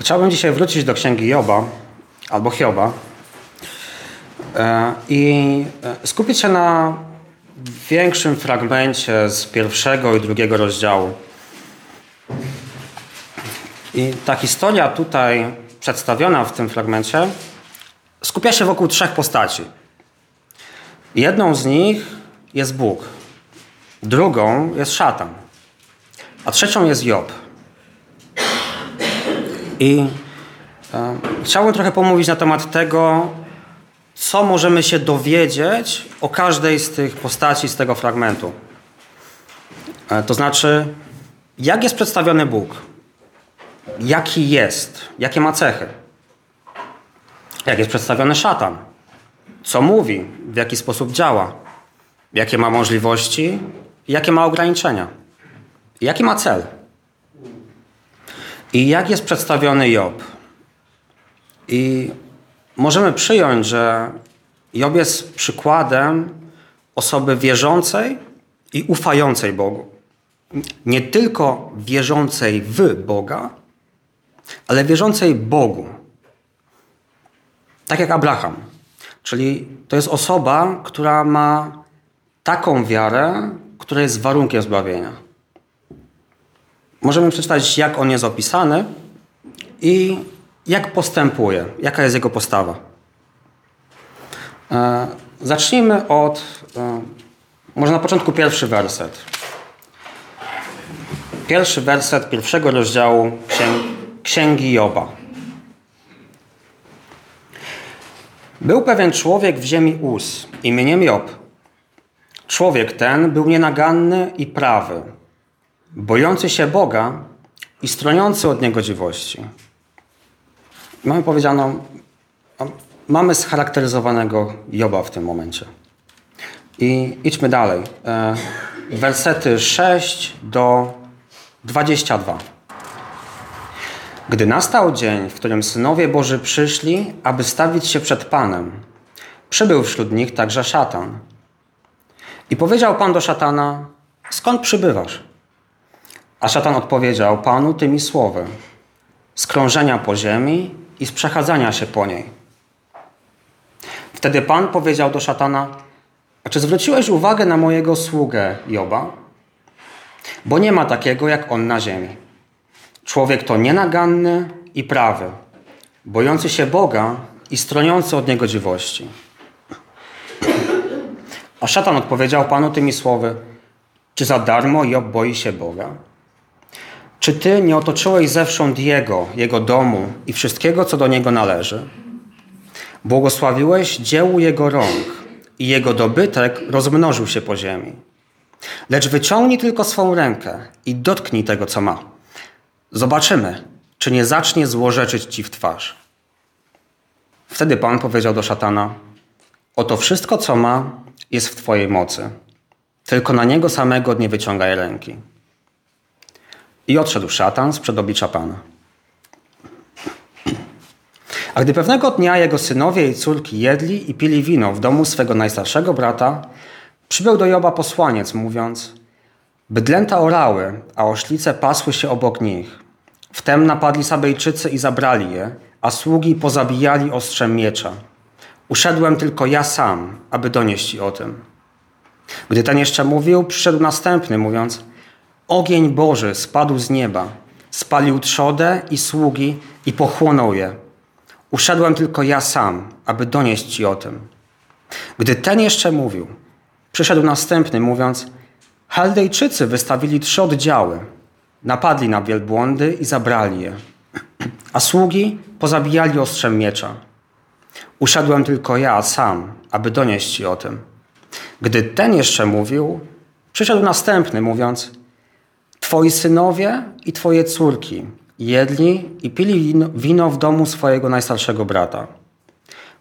Chciałbym dzisiaj wrócić do księgi Joba albo Hioba e, i e, skupić się na większym fragmencie z pierwszego i drugiego rozdziału. I ta historia tutaj przedstawiona w tym fragmencie skupia się wokół trzech postaci. Jedną z nich jest Bóg, drugą jest szatan, a trzecią jest Job. I chciałbym trochę pomówić na temat tego, co możemy się dowiedzieć o każdej z tych postaci z tego fragmentu. E, to znaczy, jak jest przedstawiony Bóg, jaki jest, jakie ma cechy, jak jest przedstawiony szatan, co mówi, w jaki sposób działa, jakie ma możliwości, jakie ma ograniczenia, jaki ma cel. I jak jest przedstawiony Job? I możemy przyjąć, że Job jest przykładem osoby wierzącej i ufającej Bogu. Nie tylko wierzącej w Boga, ale wierzącej Bogu. Tak jak Abraham. Czyli to jest osoba, która ma taką wiarę, która jest warunkiem zbawienia. Możemy przeczytać, jak on jest opisany i jak postępuje, jaka jest jego postawa. E, zacznijmy od, e, może na początku pierwszy werset. Pierwszy werset pierwszego rozdziału Księgi Joba. Był pewien człowiek w ziemi Uz imieniem Job. Człowiek ten był nienaganny i prawy, bojący się Boga i stroniący od Niego dziwości. Mamy powiedziano, mamy scharakteryzowanego Joba w tym momencie. I idźmy dalej. E, wersety 6 do 22. Gdy nastał dzień, w którym synowie Boży przyszli, aby stawić się przed Panem, przybył wśród nich także szatan. I powiedział Pan do szatana: Skąd przybywasz? A szatan odpowiedział Panu tymi słowy: z krążenia po ziemi i z przechadzania się po niej. Wtedy Pan powiedział do szatana: A czy zwróciłeś uwagę na mojego sługę Joba? Bo nie ma takiego jak on na ziemi. Człowiek to nienaganny i prawy, bojący się Boga i stroniący od niego dziwości. A szatan odpowiedział Panu tymi słowy: Czy za darmo Job boi się Boga? Czy ty nie otoczyłeś zewsząd Jego, Jego domu i wszystkiego, co do Niego należy? Błogosławiłeś dziełu Jego rąk i Jego dobytek rozmnożył się po ziemi. Lecz wyciągnij tylko swą rękę i dotknij tego, co ma. Zobaczymy, czy nie zacznie złorzeczyć ci w twarz. Wtedy Pan powiedział do szatana: Oto wszystko, co ma, jest w Twojej mocy. Tylko na niego samego nie wyciągaj ręki. I odszedł szatan z przed oblicza Pana. A gdy pewnego dnia jego synowie i córki jedli i pili wino w domu swego najstarszego brata, przybył do Joba posłaniec, mówiąc: Bydlęta orały, a oślice pasły się obok nich. Wtem napadli Sabejczycy i zabrali je, a sługi pozabijali ostrzem miecza. Uszedłem tylko ja sam, aby donieść o tym. Gdy ten jeszcze mówił, przyszedł następny, mówiąc: Ogień Boży spadł z nieba, spalił trzodę i sługi i pochłonął je. Uszedłem tylko ja sam, aby donieść ci o tym. Gdy ten jeszcze mówił, przyszedł następny, mówiąc: Chaldejczycy wystawili trzy oddziały, napadli na wielbłądy i zabrali je, a sługi pozabijali ostrzem miecza. Uszedłem tylko ja sam, aby donieść ci o tym. Gdy ten jeszcze mówił, przyszedł następny, mówiąc: Twoi synowie i twoje córki jedli i pili wino, w domu swojego najstarszego brata.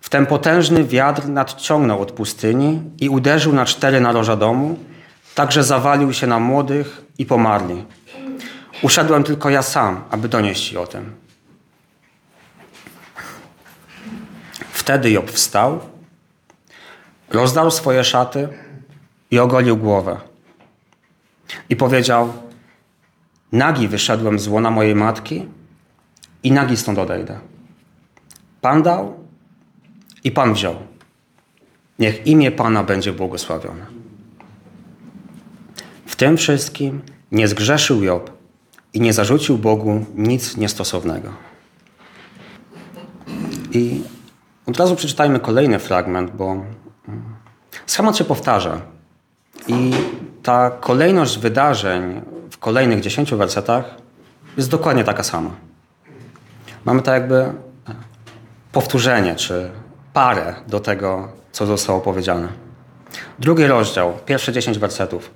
Wtem potężny wiatr nadciągnął od pustyni i uderzył na cztery naroża domu, tak że zawalił się na młodych i pomarli. Uszedłem tylko ja sam, aby donieść ci o tym. Wtedy Job wstał, rozdarł swoje szaty i ogolił głowę. I powiedział: Nagi wyszedłem z łona mojej matki i nagi stąd odejdę. Pan dał i Pan wziął. Niech imię Pana będzie błogosławione. W tym wszystkim nie zgrzeszył Job i nie zarzucił Bogu nic niestosownego. I od razu przeczytajmy kolejny fragment, bo schemat się powtarza. I ta kolejność wydarzeń w kolejnych dziesięciu wersetach jest dokładnie taka sama. Mamy tak jakby powtórzenie, czy parę do tego, co zostało powiedziane. Drugi rozdział, pierwsze dziesięć wersetów.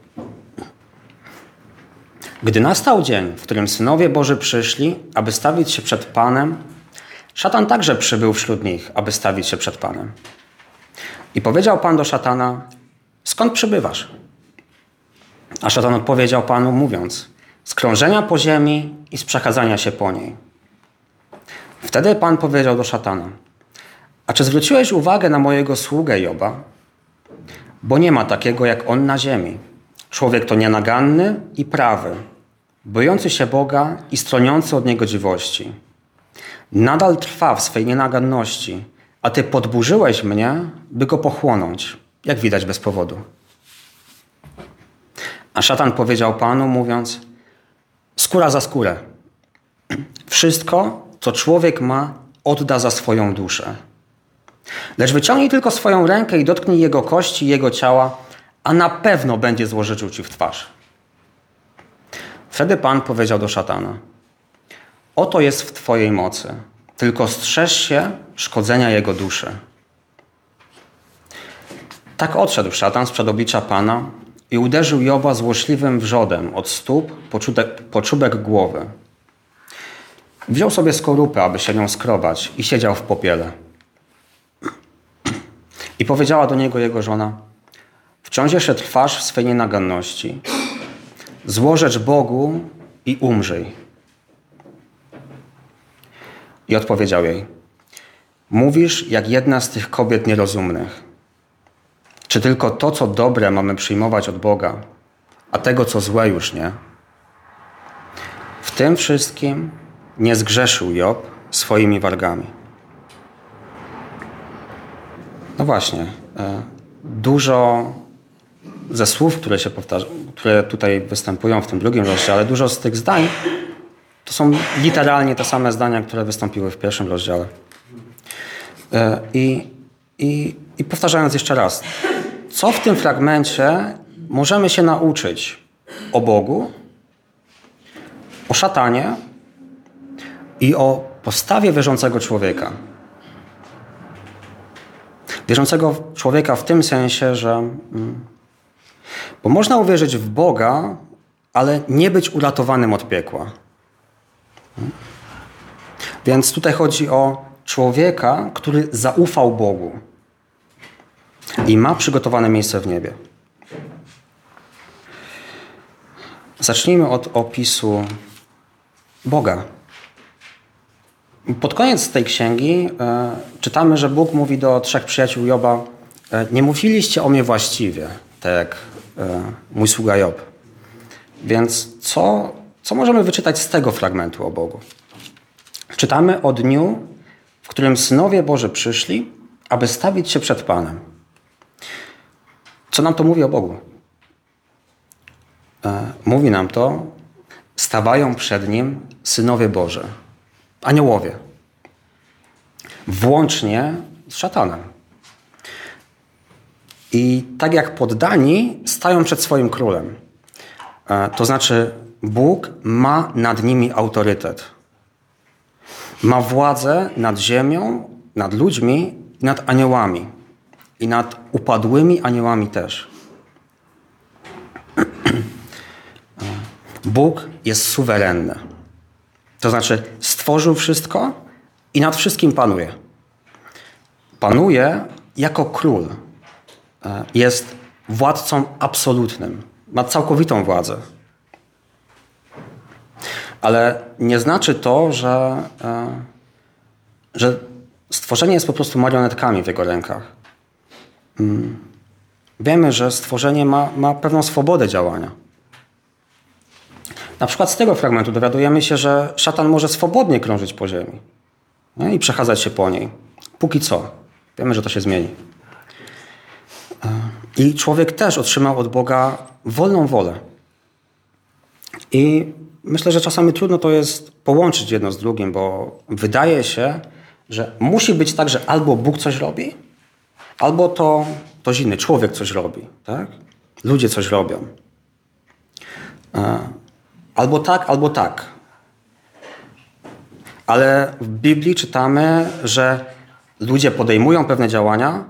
Gdy nastał dzień, w którym synowie Boży przyszli, aby stawić się przed Panem, szatan także przybył wśród nich, aby stawić się przed Panem. I powiedział Pan do szatana: Skąd przybywasz? A szatan odpowiedział Panu, mówiąc: Z krążenia po ziemi i z przechadzania się po niej. Wtedy Pan powiedział do szatana: A czy zwróciłeś uwagę na mojego sługę Joba? Bo nie ma takiego jak on na ziemi. Człowiek to nienaganny i prawy, bojący się Boga i stroniący od niego dziwości. Nadal trwa w swej nienaganności, a ty podburzyłeś mnie, by go pochłonąć, jak widać bez powodu. A szatan powiedział Panu, mówiąc: Skóra za skórę. Wszystko, co człowiek ma, odda za swoją duszę. Lecz wyciągnij tylko swoją rękę i dotknij jego kości, jego ciała, a na pewno będzie złożyczył ci w twarz. Wtedy Pan powiedział do szatana: Oto jest w Twojej mocy, tylko strzeż się szkodzenia jego duszy. Tak odszedł szatan z przedoblicza Pana i uderzył Joba złośliwym wrzodem od stóp po czubek, po czubek głowy. Wziął sobie skorupę, aby się nią skrobać i siedział w popiele. I powiedziała do niego jego żona, wciąż jeszcze trwasz w swej nienaganności. Złożecz Bogu i umrzyj. I odpowiedział jej, mówisz jak jedna z tych kobiet nierozumnych. Czy tylko to, co dobre mamy przyjmować od Boga, a tego, co złe już nie? W tym wszystkim nie zgrzeszył Job swoimi wargami. No właśnie, e, dużo ze słów, które się powtarza, które tutaj występują w tym drugim rozdziale, dużo z tych zdań to są literalnie te same zdania, które wystąpiły w pierwszym rozdziale. E, I, i, i powtarzając jeszcze raz, co w tym fragmencie możemy się nauczyć o Bogu, o szatanie i o postawie wierzącego człowieka. Wierzącego człowieka w tym sensie, że. Mm, bo można uwierzyć w Boga, ale nie być uratowanym od piekła. Więc tutaj chodzi o człowieka, który zaufał Bogu i ma przygotowane miejsce w niebie. Zacznijmy od opisu Boga. Pod koniec tej księgi e, czytamy, że Bóg mówi do trzech przyjaciół Joba: e, Nie mówiliście o mnie właściwie, tak jak e, mój sługa Job. Więc co, co możemy wyczytać z tego fragmentu o Bogu? Czytamy o dniu, w którym synowie Boży przyszli, aby stawić się przed Panem. Co nam to mówi o Bogu? E, mówi nam to, stawają przed Nim synowie Boże, aniołowie, włącznie z szatanem. I tak jak poddani stają przed swoim królem. E, to znaczy, Bóg ma nad nimi autorytet. Ma władzę nad ziemią, nad ludźmi nad aniołami i nad upadłymi aniołami też. Bóg jest suwerenny. To znaczy, stworzył wszystko i nad wszystkim panuje. Panuje jako król. E, jest władcą absolutnym. Ma całkowitą władzę. Ale nie znaczy to, że, e, że stworzenie jest po prostu marionetkami w jego rękach. Mm. Wiemy, że stworzenie ma, ma pewną swobodę działania. Na przykład z tego fragmentu dowiadujemy się, że szatan może swobodnie krążyć po ziemi nie? i przechadzać się po niej. Póki co. Wiemy, że to się zmieni. I człowiek też otrzymał od Boga wolną wolę. I myślę, że czasami trudno to jest połączyć jedno z drugim, bo wydaje się, że musi być tak, że albo Bóg coś robi, albo to ktoś inny, człowiek coś robi. Tak? Ludzie coś robią. Albo tak, albo tak. Ale w Biblii czytamy, że ludzie podejmują pewne działania,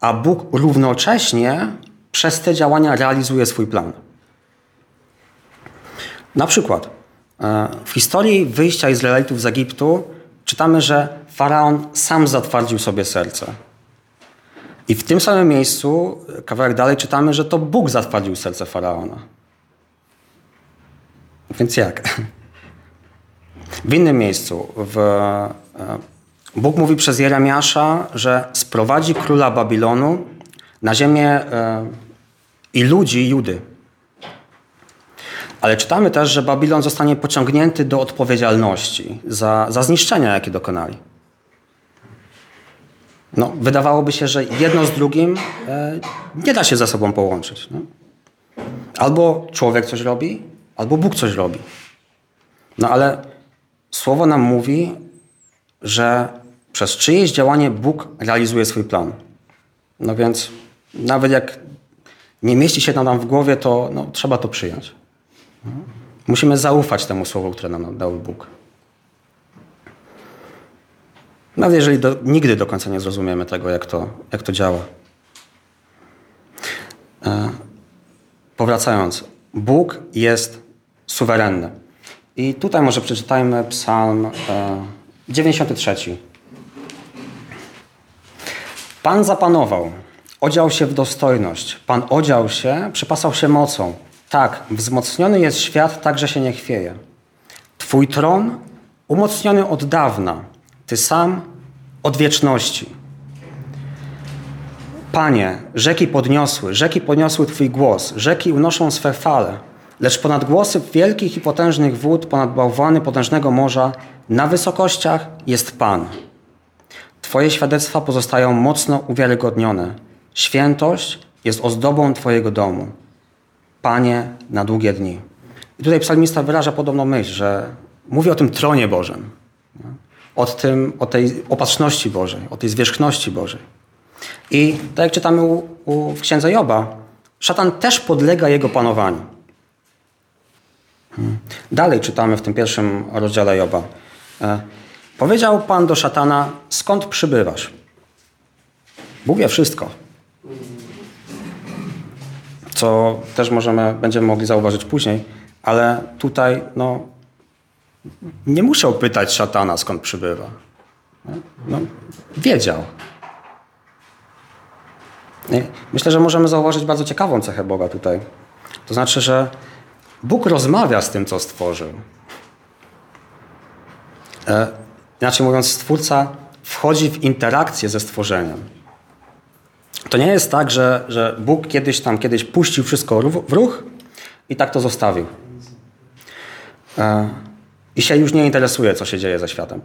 a Bóg równocześnie przez te działania realizuje swój plan. Na przykład e, w historii wyjścia Izraelitów z Egiptu czytamy, że faraon sam zatwardził sobie serce. I w tym samym miejscu, kawałek dalej, czytamy, że to Bóg zatwardził serce faraona. Więc jak? W innym miejscu, w, e, Bóg mówi przez Jeremiasza, że sprowadzi króla Babilonu na ziemię e, i ludzi Judy. Ale czytamy też, że Babilon zostanie pociągnięty do odpowiedzialności za, za zniszczenia, jakie dokonali. No, wydawałoby się, że jedno z drugim e, nie da się ze sobą połączyć. No. Albo człowiek coś robi, albo Bóg coś robi. No ale słowo nam mówi, że przez czyjeś działanie Bóg realizuje swój plan. No więc nawet jak nie mieści się nam w głowie, to no, trzeba to przyjąć. Musimy zaufać temu słowu, które nam dał Bóg. Nawet jeżeli do, nigdy do końca nie zrozumiemy tego, jak to, jak to działa. E, powracając, Bóg jest suwerenny. I tutaj może przeczytajmy Psalm e, 93. Pan zapanował, odział się w dostojność. Pan odział się, przypasał się mocą. Tak, wzmocniony jest świat, tak że się nie chwieje. Twój tron umocniony od dawna, Ty sam od wieczności. Panie, rzeki podniosły, rzeki podniosły Twój głos, rzeki unoszą swe fale, lecz ponad głosy wielkich i potężnych wód, ponad bałwany potężnego morza, na wysokościach jest Pan. Twoje świadectwa pozostają mocno uwiarygodnione. Świętość jest ozdobą Twojego domu. Panie, na długie dni. I tutaj psalmista wyraża podobną myśl, że mówi o tym tronie Bożym, o, tym, o tej opatrzności Bożej, o tej zwierzchności Bożej. I tak jak czytamy u, u, w księdze Joba, szatan też podlega jego panowaniu. Dalej czytamy w tym pierwszym rozdziale Joba. E, powiedział Pan do szatana, skąd przybywasz? Bóg wie wszystko. Co też możemy, będziemy mogli zauważyć później, ale tutaj no, nie musiał pytać szatana, skąd przybywa. No, wiedział. Myślę, że możemy zauważyć bardzo ciekawą cechę Boga tutaj. To znaczy, że Bóg rozmawia z tym, co stworzył. E, inaczej mówiąc, Stwórca wchodzi w interakcję ze stworzeniem. To nie jest tak, że, że Bóg kiedyś tam kiedyś puścił wszystko w ruch i tak to zostawił. I się już nie interesuje, co się dzieje ze światem.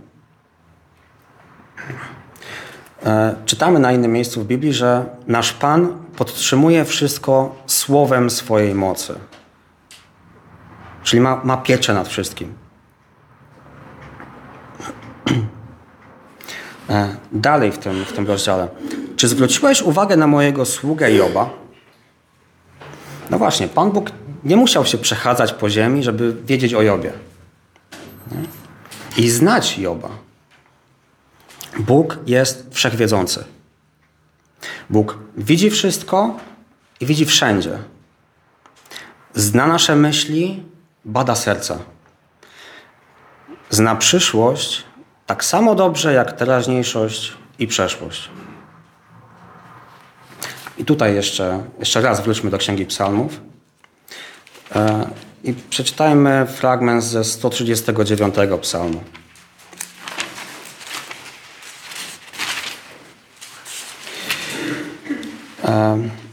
E, czytamy na innym miejscu w Biblii, że nasz Pan podtrzymuje wszystko słowem swojej mocy. Czyli ma, ma pieczę nad wszystkim. E, dalej w tym, w tym rozdziale. Czy zwróciłeś uwagę na mojego sługę Joba? No właśnie, Pan Bóg nie musiał się przechadzać po ziemi, żeby wiedzieć o Jobie. I znać Joba. Bóg jest wszechwiedzący. Bóg widzi wszystko i widzi wszędzie. Zna nasze myśli, bada serca. Zna przyszłość tak samo dobrze jak teraźniejszość i przeszłość. I tutaj jeszcze, jeszcze raz wróćmy do Księgi Psalmów e, i przeczytajmy fragment ze 139 psalmu.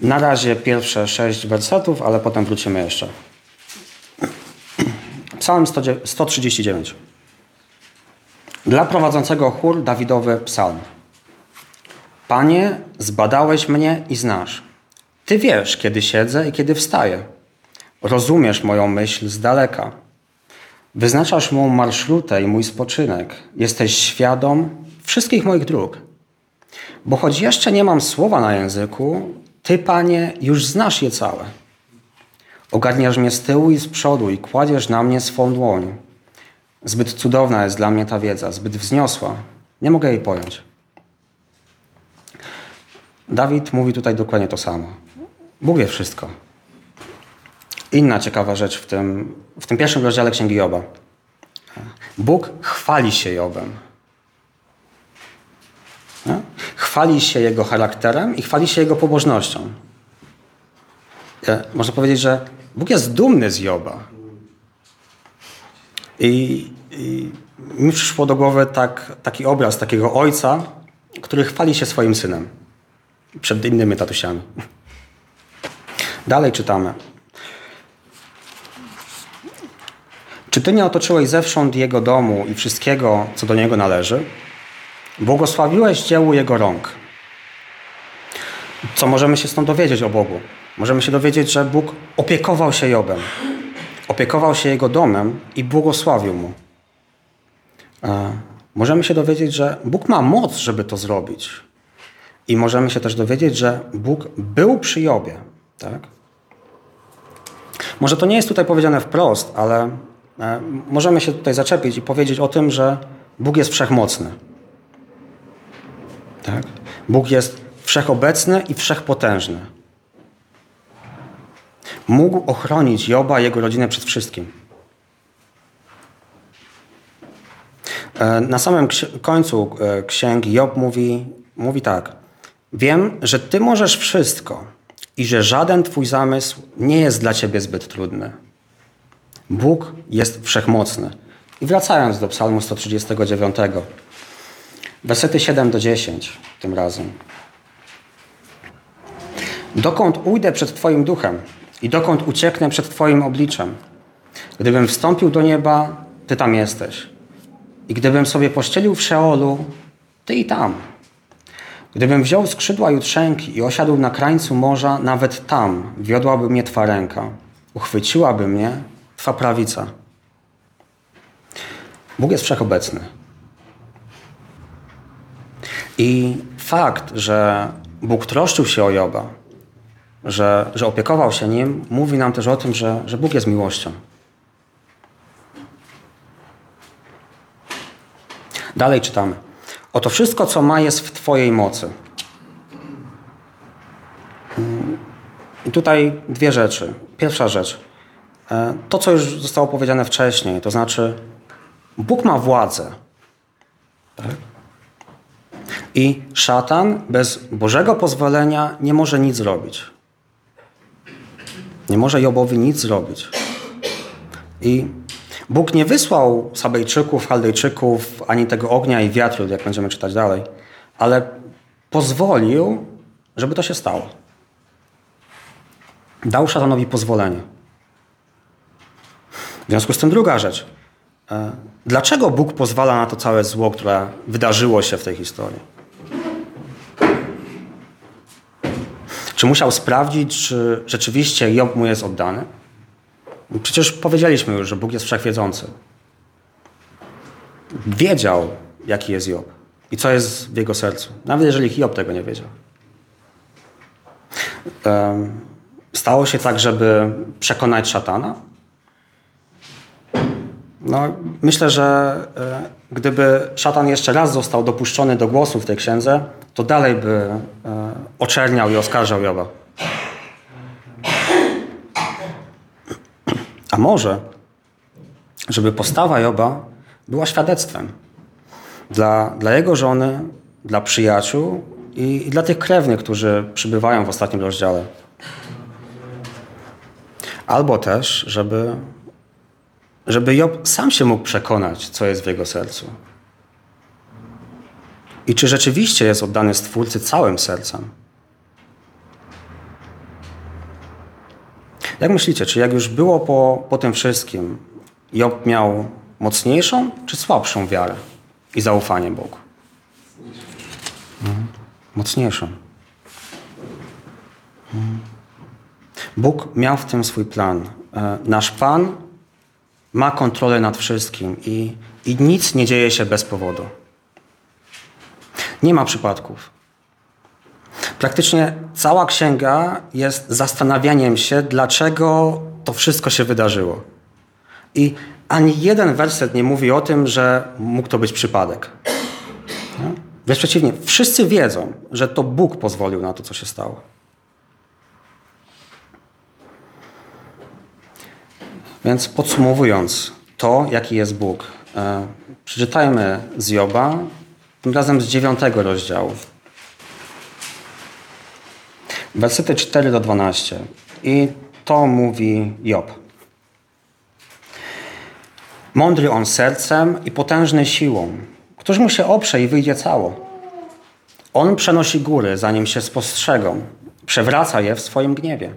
Na razie pierwsze sześć wersetów, ale potem wrócimy jeszcze. Psalm 139. Dla prowadzącego chór Dawidowy psalm. Panie, zbadałeś mnie i znasz. Ty wiesz, kiedy siedzę i kiedy wstaję. Rozumiesz moją myśl z daleka. Wyznaczasz mą marszrutę i mój spoczynek. Jesteś świadom wszystkich moich dróg. Bo choć jeszcze nie mam słowa na języku, Ty, Panie, już znasz je całe. Ogarniasz mnie z tyłu i z przodu i kładziesz na mnie swą dłoń. Zbyt cudowna jest dla mnie ta wiedza, zbyt wzniosła. Nie mogę jej pojąć. Dawid mówi tutaj dokładnie to samo. Bóg wie wszystko. Inna ciekawa rzecz w tym, w tym pierwszym rozdziale Księgi Joba. Bóg chwali się Jobem. Chwali się jego charakterem i chwali się jego pobożnością. E, można powiedzieć, że Bóg jest dumny z Joba. I, i mi przyszło do głowy tak, taki obraz takiego ojca, który chwali się swoim synem przed innymi tatusiami. Dalej czytamy. Czy ty nie otoczyłeś zewsząd jego domu i wszystkiego, co do niego należy? Błogosławiłeś dziełu jego rąk. Co możemy się stąd dowiedzieć o Bogu? Możemy się dowiedzieć, że Bóg opiekował się Jobem, opiekował się jego domem i błogosławił mu. E, możemy się dowiedzieć, że Bóg ma moc, żeby to zrobić. I możemy się też dowiedzieć, że Bóg był przy Jobie. Tak? Może to nie jest tutaj powiedziane wprost, ale możemy się tutaj zaczepić i powiedzieć o tym, że Bóg jest wszechmocny. Tak? Bóg jest wszechobecny i wszechpotężny. Mógł ochronić Joba i jego rodzinę przed wszystkim. E, na samym końcu e, księgi Job mówi, mówi tak. Wiem, że Ty możesz wszystko i że żaden Twój zamysł nie jest dla Ciebie zbyt trudny. Bóg jest wszechmocny. I wracając do Psalmu 139, wersety 7 do 10 tym razem. Dokąd ujdę przed Twoim duchem i dokąd ucieknę przed Twoim obliczem? Gdybym wstąpił do nieba, Ty tam jesteś. I gdybym sobie pościelił w Szeolu, Ty i tam. Gdybym wziął skrzydła jutrzenki i osiadł na krańcu morza, nawet tam wiodłaby mnie Twa ręka, uchwyciłaby mnie Twa prawica. Bóg jest wszechobecny. I fakt, że Bóg troszczył się o Joba, że, że opiekował się nim, mówi nam też o tym, że, że Bóg jest miłością. Dalej czytamy. Oto wszystko, co ma, jest w Twojej mocy. I tutaj dwie rzeczy. Pierwsza rzecz. E, to, co już zostało powiedziane wcześniej, to znaczy Bóg ma władzę. Tak? I szatan bez Bożego pozwolenia nie może nic zrobić. Nie może Jobowi nic zrobić. I Bóg nie wysłał Sabejczyków, Chaldejczyków, ani tego ognia i wiatru, jak będziemy czytać dalej, ale pozwolił, żeby to się stało. Dał szatanowi pozwolenie. W związku z tym druga rzecz. E, dlaczego Bóg pozwala na to całe zło, które wydarzyło się w tej historii? Czy musiał sprawdzić, czy rzeczywiście Job mu jest oddany? Przecież powiedzieliśmy już, że Bóg jest wszechwiedzący. Wiedział, jaki jest Job i co jest w jego sercu. Nawet jeżeli Job tego nie wiedział. Stało się tak, żeby przekonać szatana? No, myślę, że e, gdyby szatan jeszcze raz został dopuszczony do głosu w tej księdze, to dalej by e, oczerniał i oskarżał Joba. A może, żeby postawa Joba była świadectwem dla, dla jego żony, dla przyjaciół i, i dla tych krewnych, którzy przybywają w ostatnim rozdziale. Albo też, żeby, żeby Job sam się mógł przekonać, co jest w jego sercu. I czy rzeczywiście jest oddany Stwórcy całym sercem. Jak myślicie, czy jak już było po, po tym wszystkim, Job miał mocniejszą czy słabszą wiarę i zaufanie Bogu? Mhm. Mocniejszą. Mhm. Bóg miał w tym swój plan. E, nasz Pan ma kontrolę nad wszystkim i, i nic nie dzieje się bez powodu. Nie ma przypadków. Praktycznie cała księga jest zastanawianiem się, dlaczego to wszystko się wydarzyło. I ani jeden werset nie mówi o tym, że mógł to być przypadek. No? Wręcz przeciwnie, wszyscy wiedzą, że to Bóg pozwolił na to, co się stało. Więc podsumowując to, jaki jest Bóg, e, przeczytajmy z Joba, tym razem z dziewiątego rozdziału. Wersety 4 do 12. I to mówi Job. Mądry on sercem i potężny siłą. Któż mu się oprze i wyjdzie cało? On przenosi góry, zanim się spostrzegą. Przewraca je w swoim gniewie.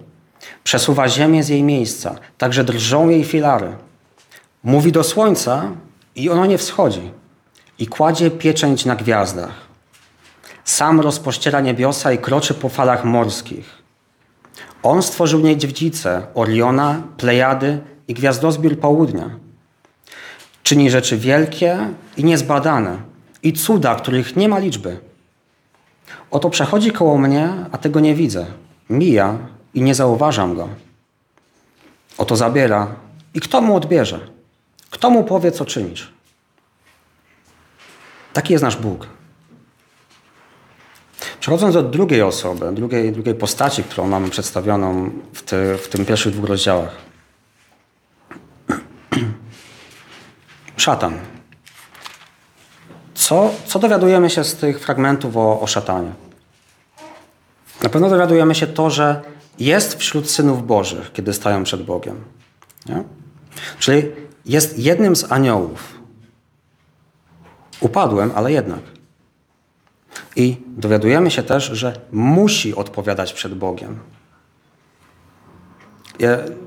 Przesuwa ziemię z jej miejsca, także drżą jej filary. Mówi do słońca i ono nie wschodzi. I kładzie pieczęć na gwiazdach. Sam rozpościera niebiosa i kroczy po falach morskich. On stworzył niedźwiedzicę, Oriona, Plejady i gwiazdozbiór południa. Czyni rzeczy wielkie i niezbadane i cuda, których nie ma liczby. Oto przechodzi koło mnie, a tego nie widzę. Mija i nie zauważam go. Oto zabiera i kto mu odbierze? Kto mu powie, co czynisz? Taki jest nasz Bóg. Przechodząc do drugiej osoby, drugiej, drugiej postaci, którą mamy przedstawioną w, ty, w tym pierwszych dwóch rozdziałach. Szatan. Co, co dowiadujemy się z tych fragmentów o, o szatanie? Na pewno dowiadujemy się to, że jest wśród synów Bożych, kiedy stają przed Bogiem. Nie? Czyli jest jednym z aniołów. Upadłem, ale jednak. I dowiadujemy się też, że musi odpowiadać przed Bogiem.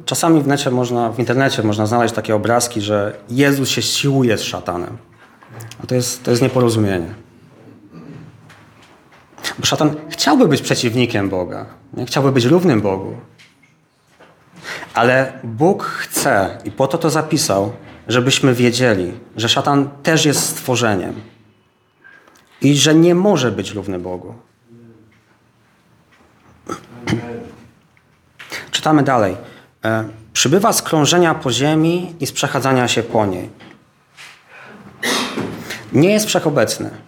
Czasami w, necie można, w internecie można znaleźć takie obrazki, że Jezus się siłuje z szatanem. A to jest, to jest nieporozumienie. Bo szatan chciałby być przeciwnikiem Boga, nie? chciałby być równym Bogu. Ale Bóg chce i po to to zapisał, żebyśmy wiedzieli, że szatan też jest stworzeniem i że nie może być równy Bogu. Czytamy dalej. E, przybywa z krążenia po ziemi i z przechadzania się po niej. Nie jest wszechobecny.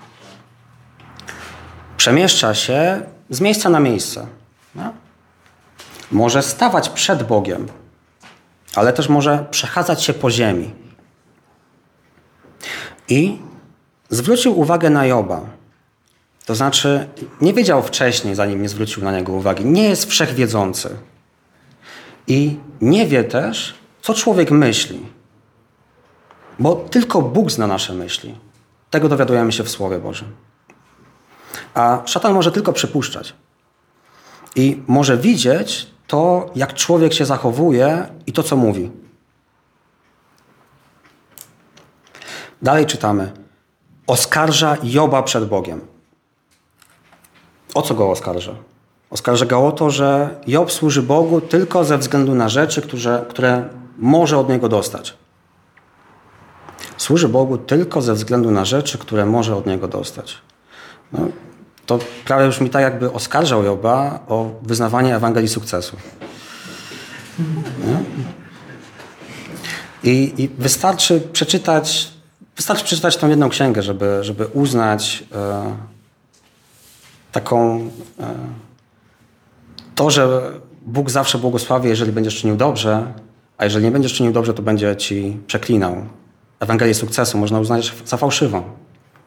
Przemieszcza się z miejsca na miejsce. No? Może stawać przed Bogiem, ale też może przechadzać się po ziemi. I zwrócił uwagę na Joba. To znaczy, nie wiedział wcześniej, zanim nie zwrócił na niego uwagi. Nie jest wszechwiedzący. I nie wie też, co człowiek myśli. Bo tylko Bóg zna nasze myśli. Tego dowiadujemy się w Słowie Bożym. A szatan może tylko przypuszczać. I może widzieć to, jak człowiek się zachowuje i to, co mówi. Dalej czytamy. Oskarża Joba przed Bogiem. O co go oskarża? Oskarża go o to, że Job służy Bogu tylko ze względu na rzeczy, które, które może od niego dostać. Służy Bogu tylko ze względu na rzeczy, które może od niego dostać. No, to prawie już mi tak, jakby oskarżał Joba o wyznawanie Ewangelii sukcesu. I, I, wystarczy przeczytać, wystarczy przeczytać tą jedną księgę, żeby, żeby uznać e, taką e, to, że Bóg zawsze błogosławi, jeżeli będziesz czynił dobrze, a jeżeli nie będziesz czynił dobrze, to będzie ci przeklinał. Ewangelię sukcesu można uznać za fałszywą,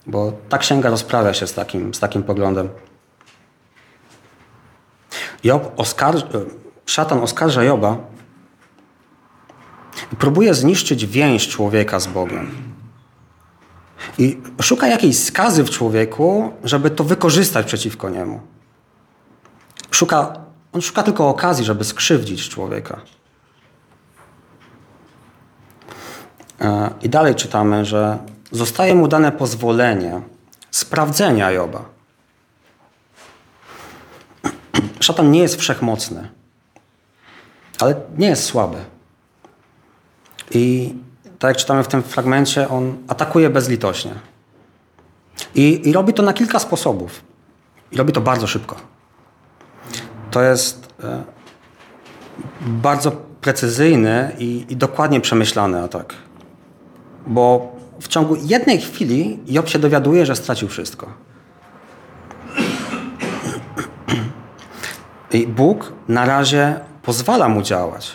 bo ta księga rozprawia się z takim, z takim poglądem. Job oskarż, szatan oskarża Joba i próbuje zniszczyć więź człowieka z Bogiem. I szuka jakiejś skazy w człowieku, żeby to wykorzystać przeciwko niemu. Szuka, on szuka tylko okazji, żeby skrzywdzić człowieka. E, I dalej czytamy, że zostaje mu dane pozwolenie sprawdzenia Joba. Szatan nie jest wszechmocny, ale nie jest słaby. I tak jak czytamy w tym fragmencie, on atakuje bezlitośnie. I, I, robi to na kilka sposobów. I robi to bardzo szybko. To jest e, bardzo precyzyjny i, i dokładnie przemyślany atak. Bo w ciągu jednej chwili Job się dowiaduje, że stracił wszystko. I Bóg na razie pozwala mu działać.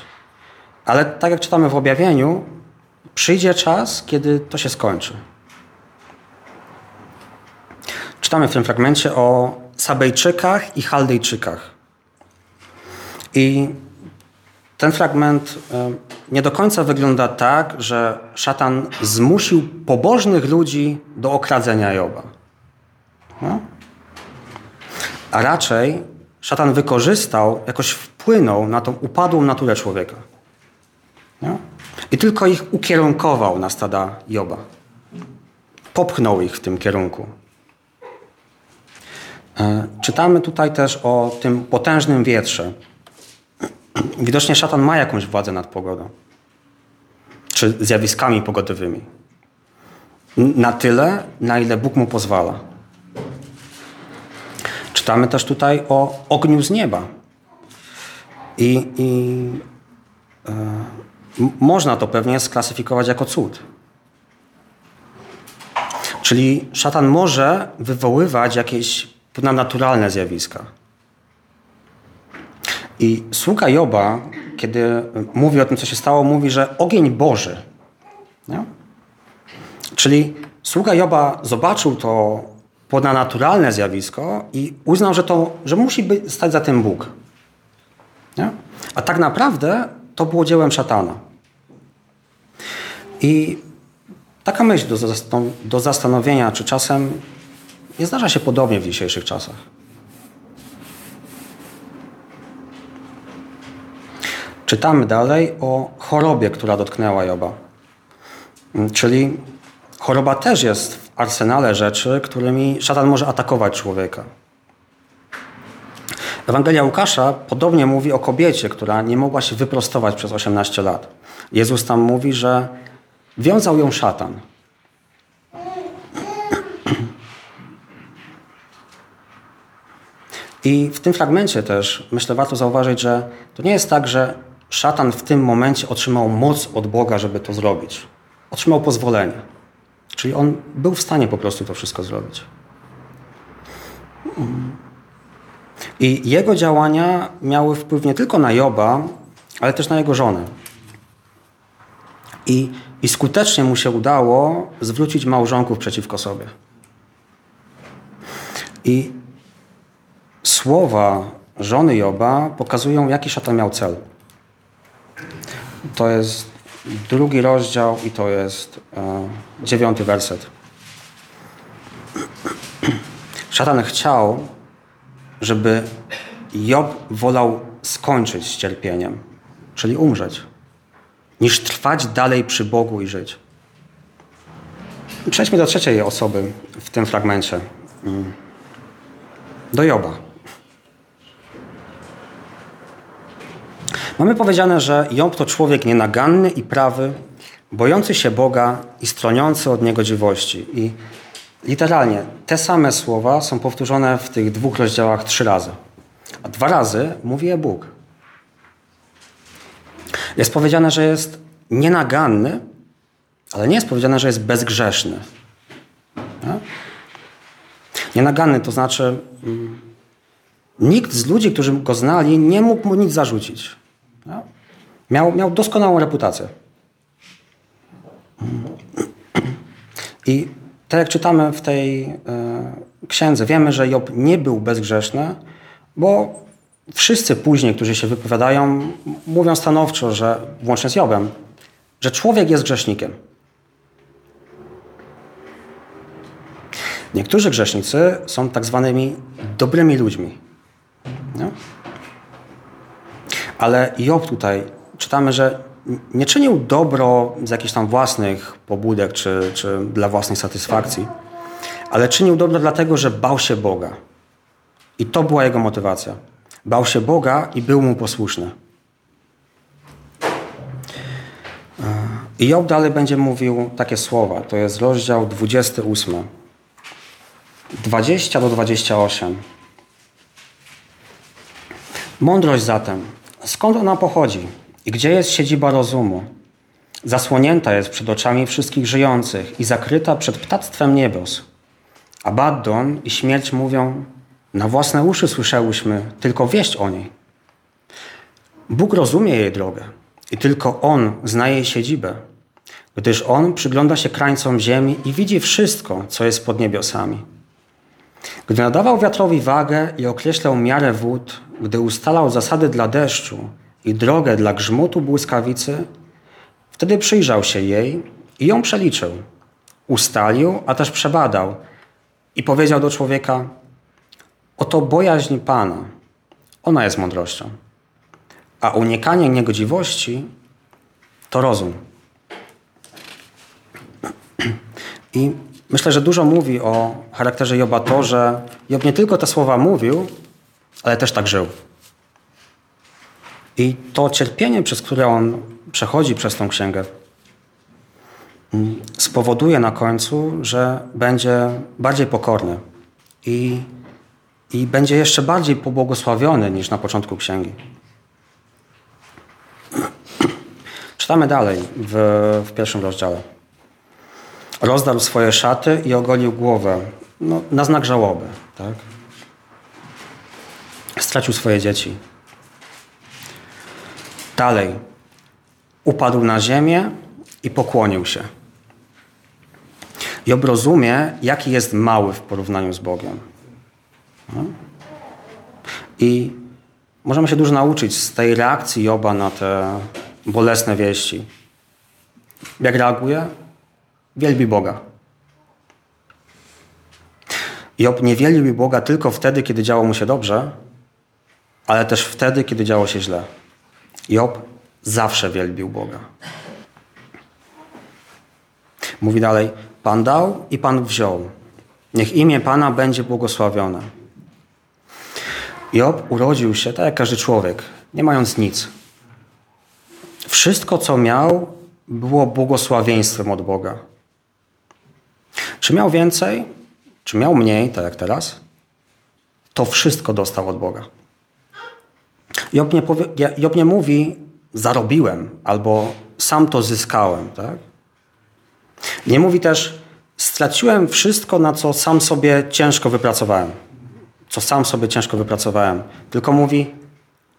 Ale tak jak czytamy w objawieniu, przyjdzie czas, kiedy to się skończy. Czytamy w tym fragmencie o Sabejczykach i Chaldejczykach. I ten fragment e, nie do końca wygląda tak, że szatan zmusił pobożnych ludzi do okradzenia Joba. No? A raczej szatan wykorzystał, jakoś wpłynął na tą upadłą naturę człowieka. No? I tylko ich ukierunkował na stada Joba. Popchnął ich w tym kierunku. E, czytamy tutaj też o tym potężnym wietrze. Widocznie szatan ma jakąś władzę nad pogodą. Czy zjawiskami pogodowymi. Na tyle, na ile Bóg mu pozwala. Czytamy też tutaj o ogniu z nieba. I, i e, można to pewnie sklasyfikować jako cud. Czyli szatan może wywoływać jakieś naturalne zjawiska. I sługa Joba, kiedy mówi o tym, co się stało, mówi, że ogień Boży. Nie? Czyli sługa Joba zobaczył to ponadnaturalne zjawisko i uznał, że, to, że musi stać za tym Bóg. Nie? A tak naprawdę to było dziełem szatana. I taka myśl do, do zastanowienia, czy czasem nie zdarza się podobnie w dzisiejszych czasach. Czytamy dalej o chorobie, która dotknęła Joba. Czyli choroba też jest w arsenale rzeczy, którymi szatan może atakować człowieka. Ewangelia Łukasza podobnie mówi o kobiecie, która nie mogła się wyprostować przez 18 lat. Jezus tam mówi, że wiązał ją szatan. I w tym fragmencie też myślę, warto zauważyć, że to nie jest tak, że szatan w tym momencie otrzymał moc od Boga, żeby to zrobić. Otrzymał pozwolenie. Czyli on był w stanie po prostu to wszystko zrobić. I jego działania miały wpływ nie tylko na Joba, ale też na jego żonę. I, i skutecznie mu się udało zwrócić małżonków przeciwko sobie. I słowa żony Joba pokazują, jaki szatan miał cel. To jest drugi rozdział i to jest e, dziewiąty werset. Szatan chciał, żeby Job wolał skończyć z cierpieniem, czyli umrzeć, niż trwać dalej przy Bogu i żyć. Przejdźmy do trzeciej osoby w tym fragmencie. Mm. Do Joba. Mamy powiedziane, że Job to człowiek nienaganny i prawy, bojący się Boga i stroniący od niegodziwości. I literalnie te same słowa są powtórzone w tych dwóch rozdziałach trzy razy. A dwa razy mówi je Bóg. Jest powiedziane, że jest nienaganny, ale nie jest powiedziane, że jest bezgrzeszny. Nie? Nienaganny to znaczy, mm, nikt z ludzi, którzy go znali, nie mógł mu nic zarzucić. No. Miał, miał doskonałą reputację. I tak jak czytamy w tej e, księdze, wiemy, że Job nie był bezgrzeszny, bo wszyscy później, którzy się wypowiadają, mówią stanowczo, że włącznie z Jobem, że człowiek jest grzesznikiem. Niektórzy grzesznicy są tak zwanymi dobrymi ludźmi. Nie? Ale Job tutaj czytamy, że nie czynił dobro z jakichś tam własnych pobudek czy, czy dla własnej satysfakcji, ale czynił dobro dlatego, że bał się Boga. I to była jego motywacja. Bał się Boga i był mu posłuszny. I Job dalej będzie mówił takie słowa. To jest rozdział 28. 20 do 28. Mądrość zatem, skąd ona pochodzi i gdzie jest siedziba rozumu? Zasłonięta jest przed oczami wszystkich żyjących i zakryta przed ptactwem niebios. Abaddon i śmierć mówią, na własne uszy słyszałyśmy tylko wieść o niej. Bóg rozumie jej drogę i tylko On zna jej siedzibę, gdyż On przygląda się krańcom ziemi i widzi wszystko, co jest pod niebiosami. Gdy nadawał wiatrowi wagę i określał miarę wód, gdy ustalał zasady dla deszczu i drogę dla grzmotu błyskawicy, wtedy przyjrzał się jej i ją przeliczył. Ustalił, a też przebadał i powiedział do człowieka: Oto bojaźń Pana, ona jest mądrością, a unikanie niegodziwości to rozum. I myślę, że dużo mówi o charakterze Joba to, że Job nie tylko te słowa mówił, ale też tak żył. I to cierpienie, przez które on przechodzi przez tą księgę, mm, spowoduje na końcu, że będzie bardziej pokorny i, i będzie jeszcze bardziej pobłogosławiony niż na początku księgi. Czytamy dalej w, w pierwszym rozdziale. Rozdarł swoje szaty i ogolił głowę no, na znak żałoby. Tak? Stracił swoje dzieci. Dalej. Upadł na ziemię i pokłonił się. Job rozumie, jaki jest mały w porównaniu z Bogiem. No. I możemy się dużo nauczyć z tej reakcji Joba na te bolesne wieści. Jak reaguje? Wielbi Boga. Job nie wielbił Boga tylko wtedy, kiedy działo mu się dobrze, ale też wtedy, kiedy działo się źle. Job zawsze wielbił Boga. Mówi dalej: Pan dał i Pan wziął. Niech imię Pana będzie błogosławione. Job urodził się tak jak każdy człowiek, nie mając nic. Wszystko, co miał, było błogosławieństwem od Boga. Czy miał więcej, czy miał mniej, tak jak teraz, to wszystko dostał od Boga. Job nie, powie, Job nie mówi, zarobiłem albo sam to zyskałem. Tak? Nie mówi też, straciłem wszystko, na co sam sobie ciężko wypracowałem. Co sam sobie ciężko wypracowałem. Tylko mówi,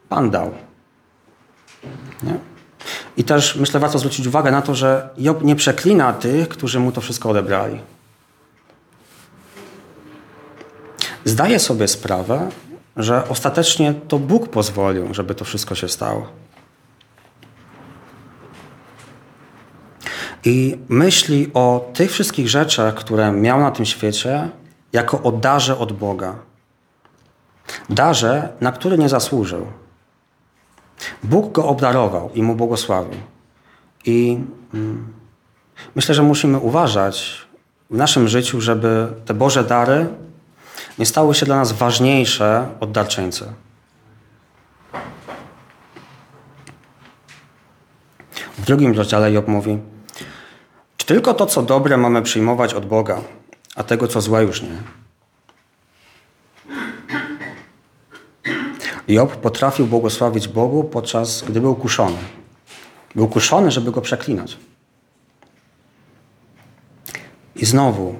Pan dał. Nie? I też myślę, warto zwrócić uwagę na to, że Job nie przeklina tych, którzy mu to wszystko odebrali. Zdaje sobie sprawę, że ostatecznie to Bóg pozwolił, żeby to wszystko się stało. I myśli o tych wszystkich rzeczach, które miał na tym świecie, jako o darze od Boga. Darze, na który nie zasłużył. Bóg go obdarował i mu błogosławił. I mm, myślę, że musimy uważać w naszym życiu, żeby te Boże dary nie stały się dla nas ważniejsze od darczyńcy. W drugim rozdziale Job mówi, czy tylko to, co dobre mamy przyjmować od Boga, a tego, co złe już nie? Job potrafił błogosławić Bogu, podczas gdy był kuszony. Był kuszony, żeby go przeklinać. I znowu,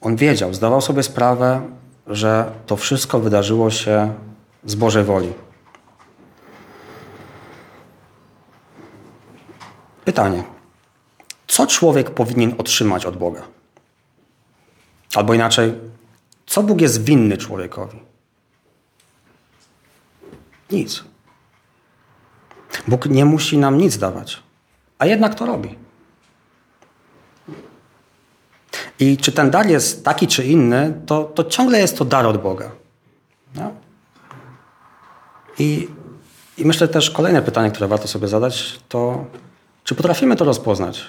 on wiedział, zdawał sobie sprawę, że to wszystko wydarzyło się z Bożej woli. Pytanie. Co człowiek powinien otrzymać od Boga? Albo inaczej, co Bóg jest winny człowiekowi? Nic. Bóg nie musi nam nic dawać, a jednak to robi. I czy ten dar jest taki czy inny, to, to ciągle jest to dar od Boga. No? I I myślę też kolejne pytanie, które warto sobie zadać, to czy potrafimy to rozpoznać?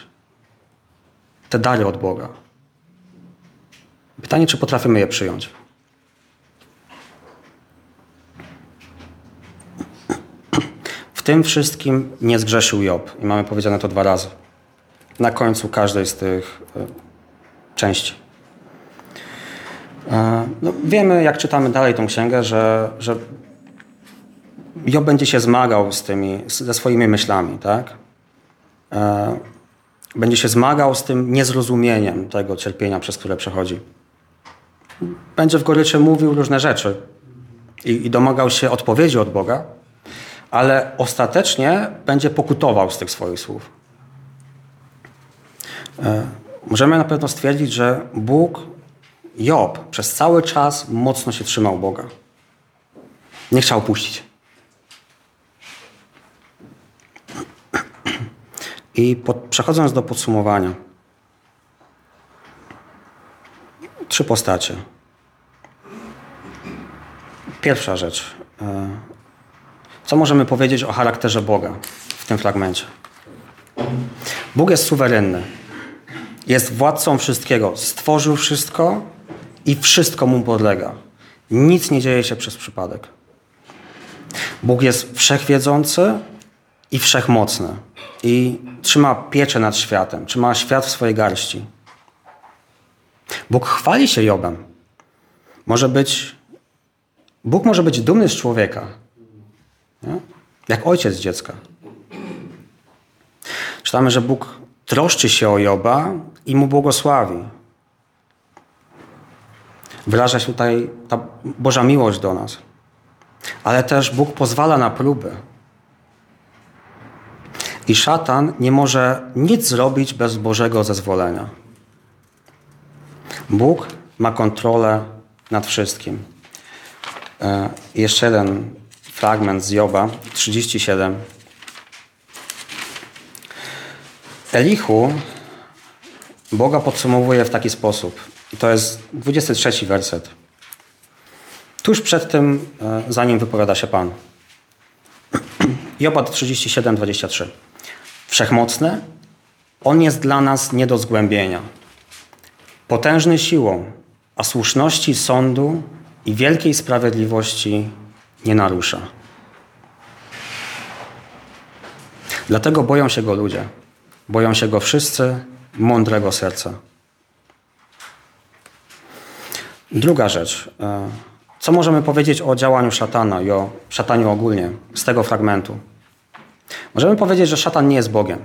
Te dary od Boga. Pytanie, czy potrafimy je przyjąć? W tym wszystkim nie zgrzeszył Job. I mamy powiedziane to dwa razy. Na końcu każdej z tych e, części. E, no, wiemy, jak czytamy dalej tą księgę, że, że Job będzie się zmagał z tymi, ze swoimi myślami, tak? E, będzie się zmagał z tym niezrozumieniem tego cierpienia, przez które przechodzi. Będzie w goryczy mówił różne rzeczy i, i domagał się odpowiedzi od Boga, ale ostatecznie będzie pokutował z tych swoich słów. Możemy na pewno stwierdzić, że Bóg, Job, przez cały czas mocno się trzymał Boga. Nie chciał puścić. I pod, przechodząc do podsumowania. Trzy postacie. Pierwsza rzecz. E, co możemy powiedzieć o charakterze Boga w tym fragmencie? Bóg jest suwerenny. Jest władcą wszystkiego. Stworzył wszystko i wszystko mu podlega. Nic nie dzieje się przez przypadek. Bóg jest wszechwiedzący i wszechmocny. I trzyma pieczę nad światem. Trzyma świat w swojej garści. Bóg chwali się Jobem. Może być, Bóg może być dumny z człowieka. Nie? Jak ojciec dziecka. Czytamy, że Bóg troszczy się o Joba i mu błogosławi. Wyraża się tutaj ta Boża miłość do nas. Ale też Bóg pozwala na próby. I szatan nie może nic zrobić bez Bożego zezwolenia. Bóg ma kontrolę nad wszystkim. E, jeszcze jeden fragment z Joba 37. Elichu Boga podsumowuje w taki sposób. I to jest 23 werset. Tuż przed tym, e, zanim wypowiada się Pan. Joba 37, 23. Wszechmocny, On jest dla nas nie do zgłębienia. Potężny siłą, a słuszności sądu i wielkiej sprawiedliwości nie narusza. Dlatego boją się go ludzie. Boją się go wszyscy mądrego serca. Druga rzecz. E, co możemy powiedzieć o działaniu szatana i o szataniu ogólnie z tego fragmentu? Możemy powiedzieć, że szatan nie jest Bogiem.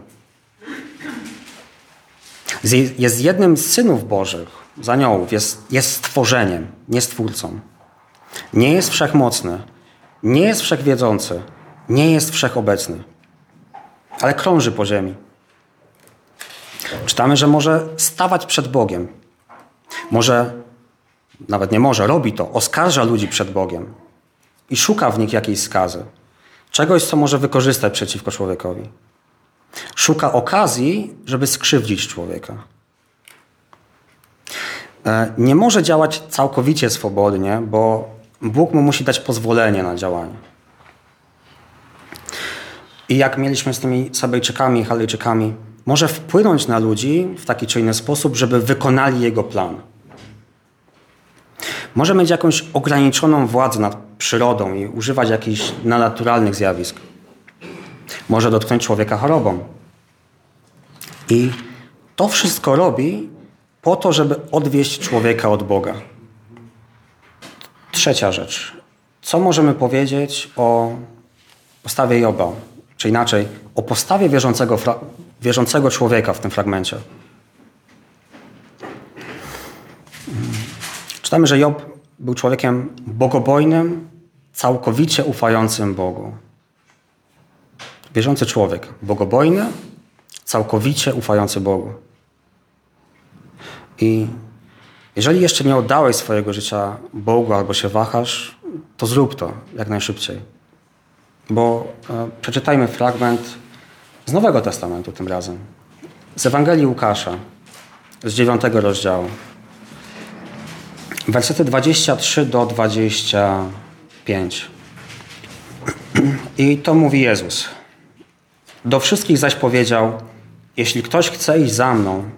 Jest jednym z synów Bożych, z aniołów, jest, jest stworzeniem, nie stwórcą. Nie jest wszechmocny, nie jest wszechwiedzący, nie jest wszechobecny, ale krąży po ziemi. Czytamy, że może stawać przed Bogiem. Może, nawet nie może, robi to, oskarża ludzi przed Bogiem i szuka w nich jakiejś skazy. Czegoś, co może wykorzystać przeciwko człowiekowi. Szuka okazji, żeby skrzywdzić człowieka. E, nie może działać całkowicie swobodnie, bo Bóg mu musi dać pozwolenie na działanie. I jak mieliśmy z tymi Sabejczykami Halejczykami, może wpłynąć na ludzi w taki czy inny sposób, żeby wykonali jego plan. Może mieć jakąś ograniczoną władzę nad przyrodą i używać jakichś nadnaturalnych zjawisk. Może dotknąć człowieka chorobą. I to wszystko robi po to, żeby odwieść człowieka od Boga. Trzecia rzecz. Co możemy powiedzieć o postawie Joba? Czy inaczej, o postawie wierzącego, wierzącego człowieka w tym fragmencie. Czytamy, że Job był człowiekiem bogobojnym, całkowicie ufającym Bogu. Wierzący człowiek, bogobojny, całkowicie ufający Bogu. I jeżeli jeszcze nie oddałeś swojego życia Bogu albo się wahasz, to zrób to jak najszybciej. Bo e, przeczytajmy fragment z Nowego Testamentu tym razem. Z Ewangelii Łukasza, z dziewiątego rozdziału. Wersety 23 do 25. I to mówi Jezus. Do wszystkich zaś powiedział: Jeśli ktoś chce iść za mną,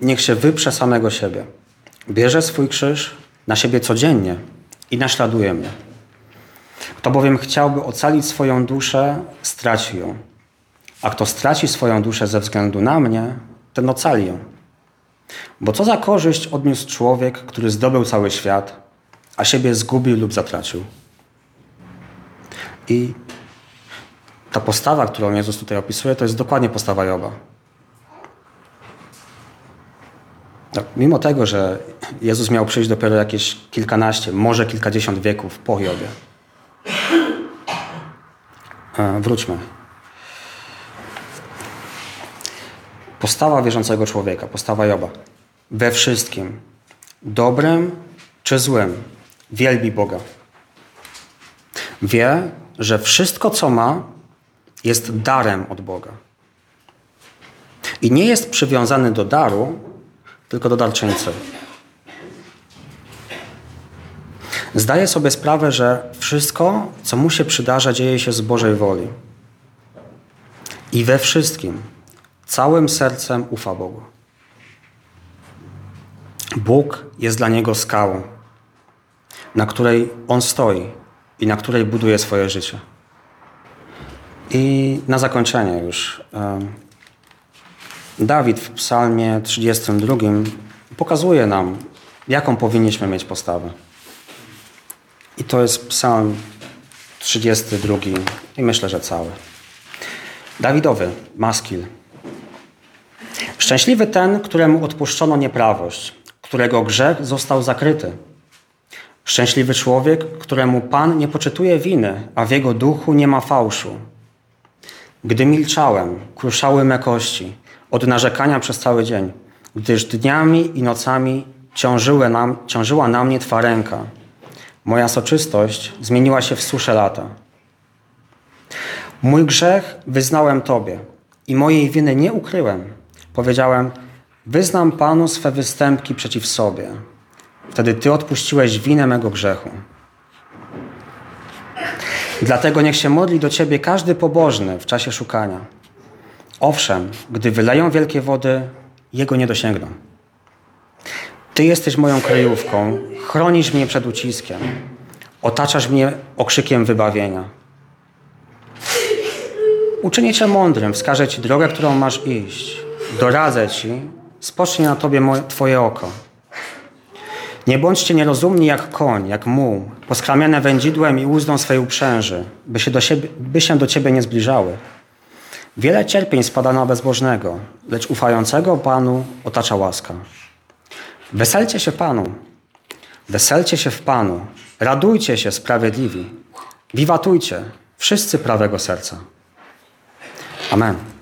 niech się wyprze samego siebie. Bierze swój krzyż na siebie codziennie i naśladuje mnie. Kto bowiem chciałby ocalić swoją duszę, straci ją. A kto straci swoją duszę ze względu na mnie, ten ocali ją. Bo co za korzyść odniósł człowiek, który zdobył cały świat, a siebie zgubił lub zatracił? I ta postawa, którą Jezus tutaj opisuje, to jest dokładnie postawa Joba. Tak, mimo tego, że Jezus miał przyjść dopiero jakieś kilkanaście, może kilkadziesiąt wieków po Jobie. E, wróćmy. Postawa wierzącego człowieka, postawa Joba. We wszystkim, dobrym czy złym, wielbi Boga. Wie, że wszystko, co ma, jest darem od Boga. I nie jest przywiązany do daru, tylko do darczyńcy. Zdaje sobie sprawę, że wszystko, co mu się przydarza, dzieje się z Bożej woli. I we wszystkim, całym sercem ufa Bogu. Bóg jest dla niego skałą, na której on stoi i na której buduje swoje życie. I na zakończenie już. Dawid w Psalmie 32 pokazuje nam, jaką powinniśmy mieć postawę. I to jest Psalm 32 i myślę, że cały. Dawidowy, maskil. Szczęśliwy ten, któremu odpuszczono nieprawość, którego grzech został zakryty. Szczęśliwy człowiek, któremu Pan nie poczytuje winy, a w jego duchu nie ma fałszu. Gdy milczałem, kruszały me kości od narzekania przez cały dzień, gdyż dniami i nocami nam, ciążyła na mnie Twa ręka. Moja soczystość zmieniła się w susze lata. Mój grzech wyznałem Tobie i mojej winy nie ukryłem. Powiedziałem, wyznam Panu swe występki przeciw sobie. Wtedy Ty odpuściłeś winę mego grzechu. Dlatego niech się modli do Ciebie każdy pobożny w czasie szukania. Owszem, gdy wyleją wielkie wody, Jego nie dosięgną. Ty jesteś moją kryjówką, chronisz mnie przed uciskiem, otaczasz mnie okrzykiem wybawienia. Uczynię Cię mądrym, wskażę Ci drogę, którą masz iść. Doradzę Ci, spocznie na Tobie moje, Twoje oko. Nie bądźcie nierozumni jak koń, jak muł, poskramiane wędzidłem i uzdą swej uprzęży, by się, do siebie, by się do Ciebie nie zbliżały. Wiele cierpień spada na bezbożnego, lecz ufającego Panu otacza łaska. Weselcie się Panu, weselcie się w Panu, radujcie się sprawiedliwi, wiwatujcie, wszyscy prawego serca. Amen.